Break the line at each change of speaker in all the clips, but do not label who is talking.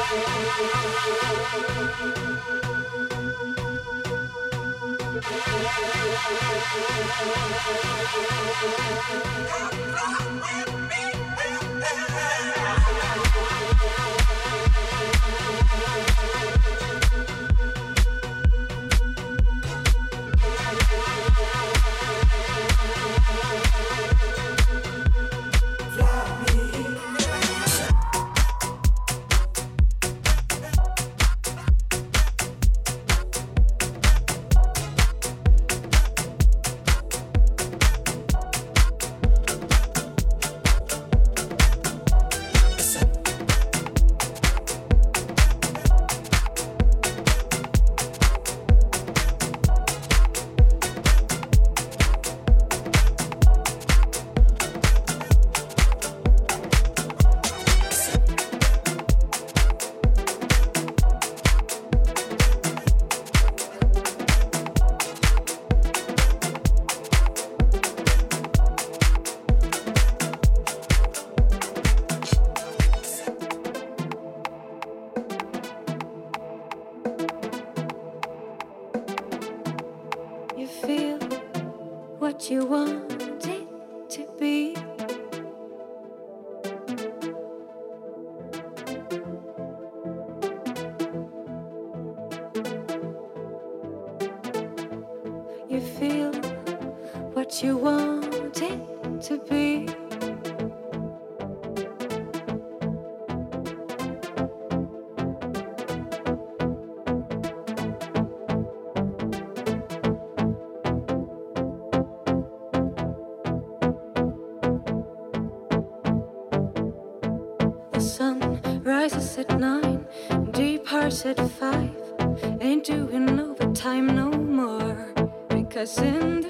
Come, come with me.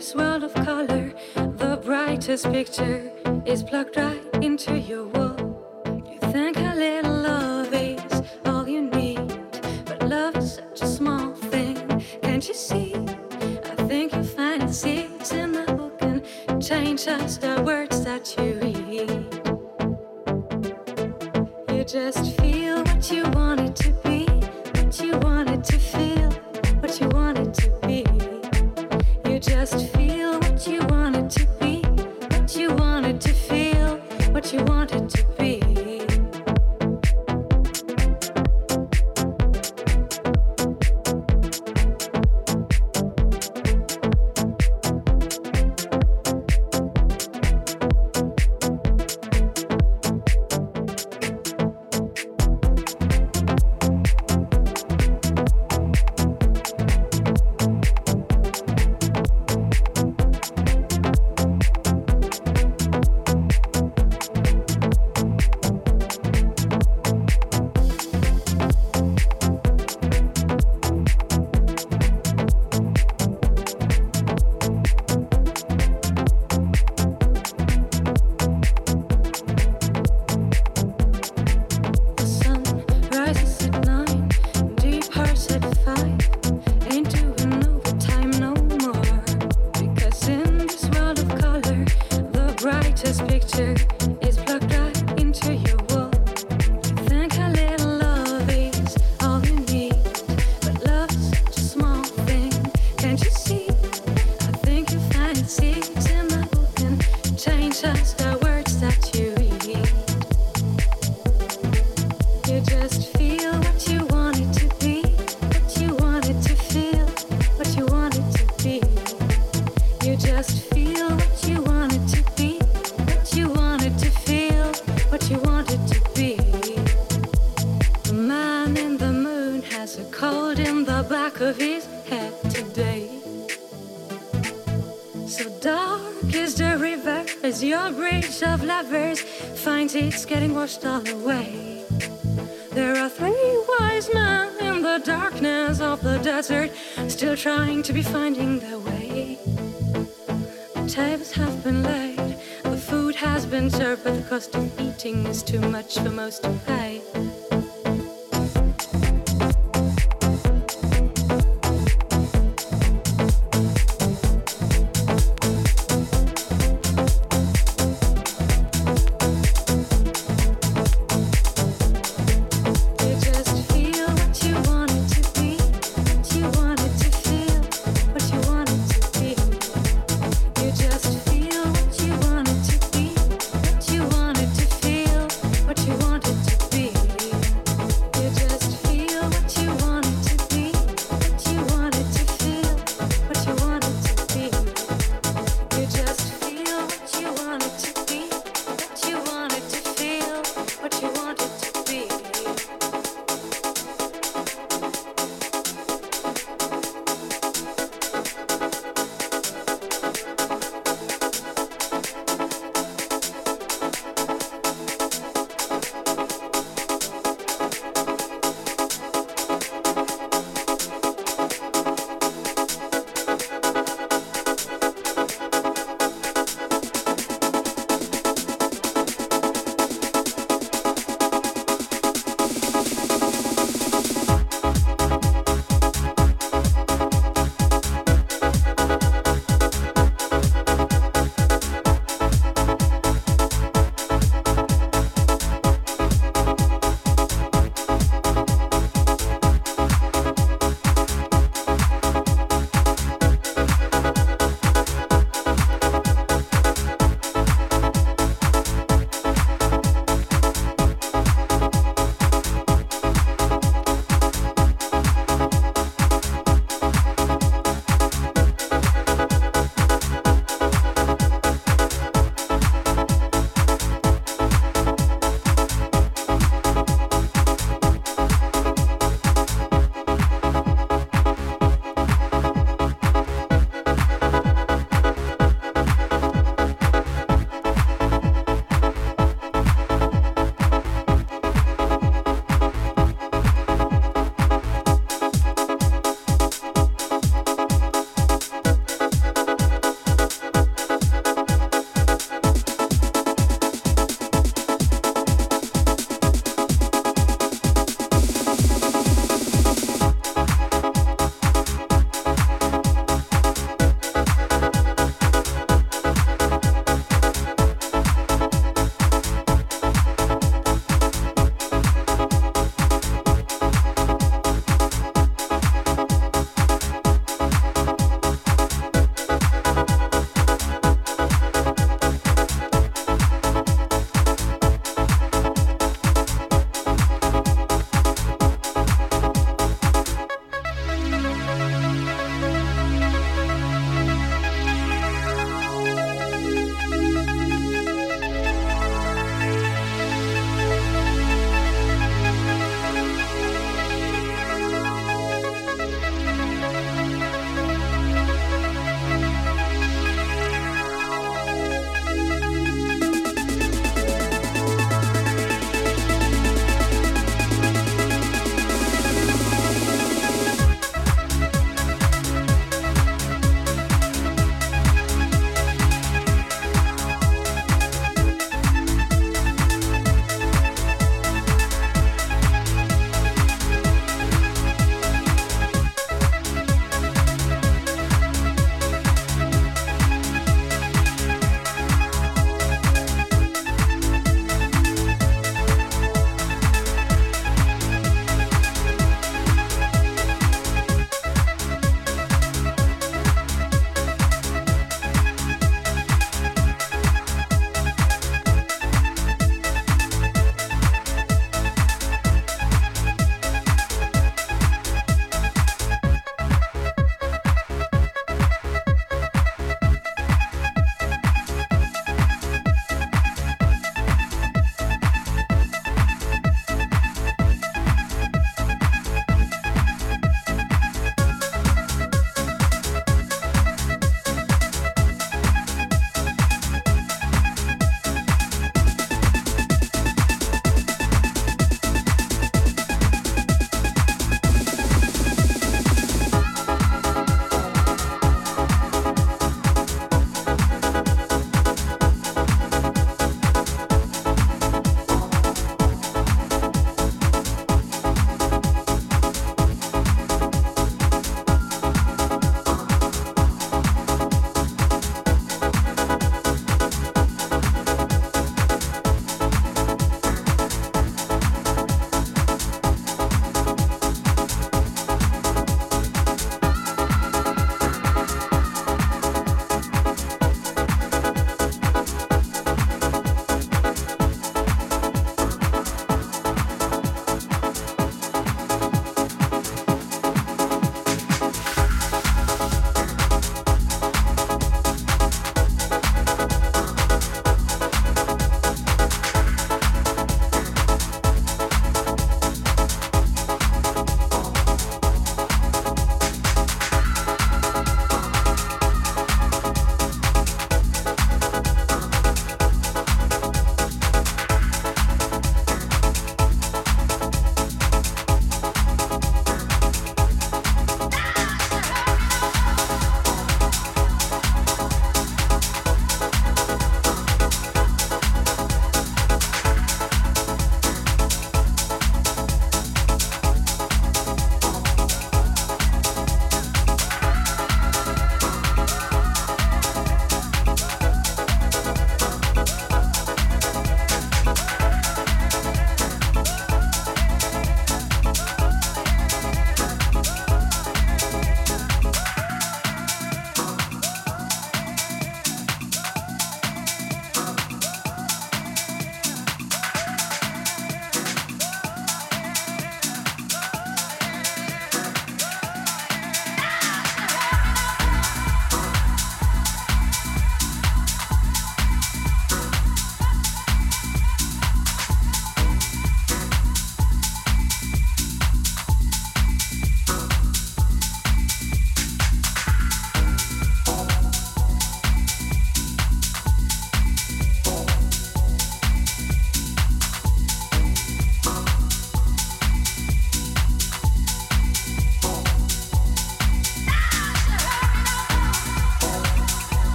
This world of color, the brightest picture is plugged right into your wall. You think a little love is all you need, but love is such a small thing. Can't you see? I think you find it seeds in the book and change just the words that you read. You just trying to be finding their way. The tables have been laid, the food has been served, but the cost of eating is too much for most to pay.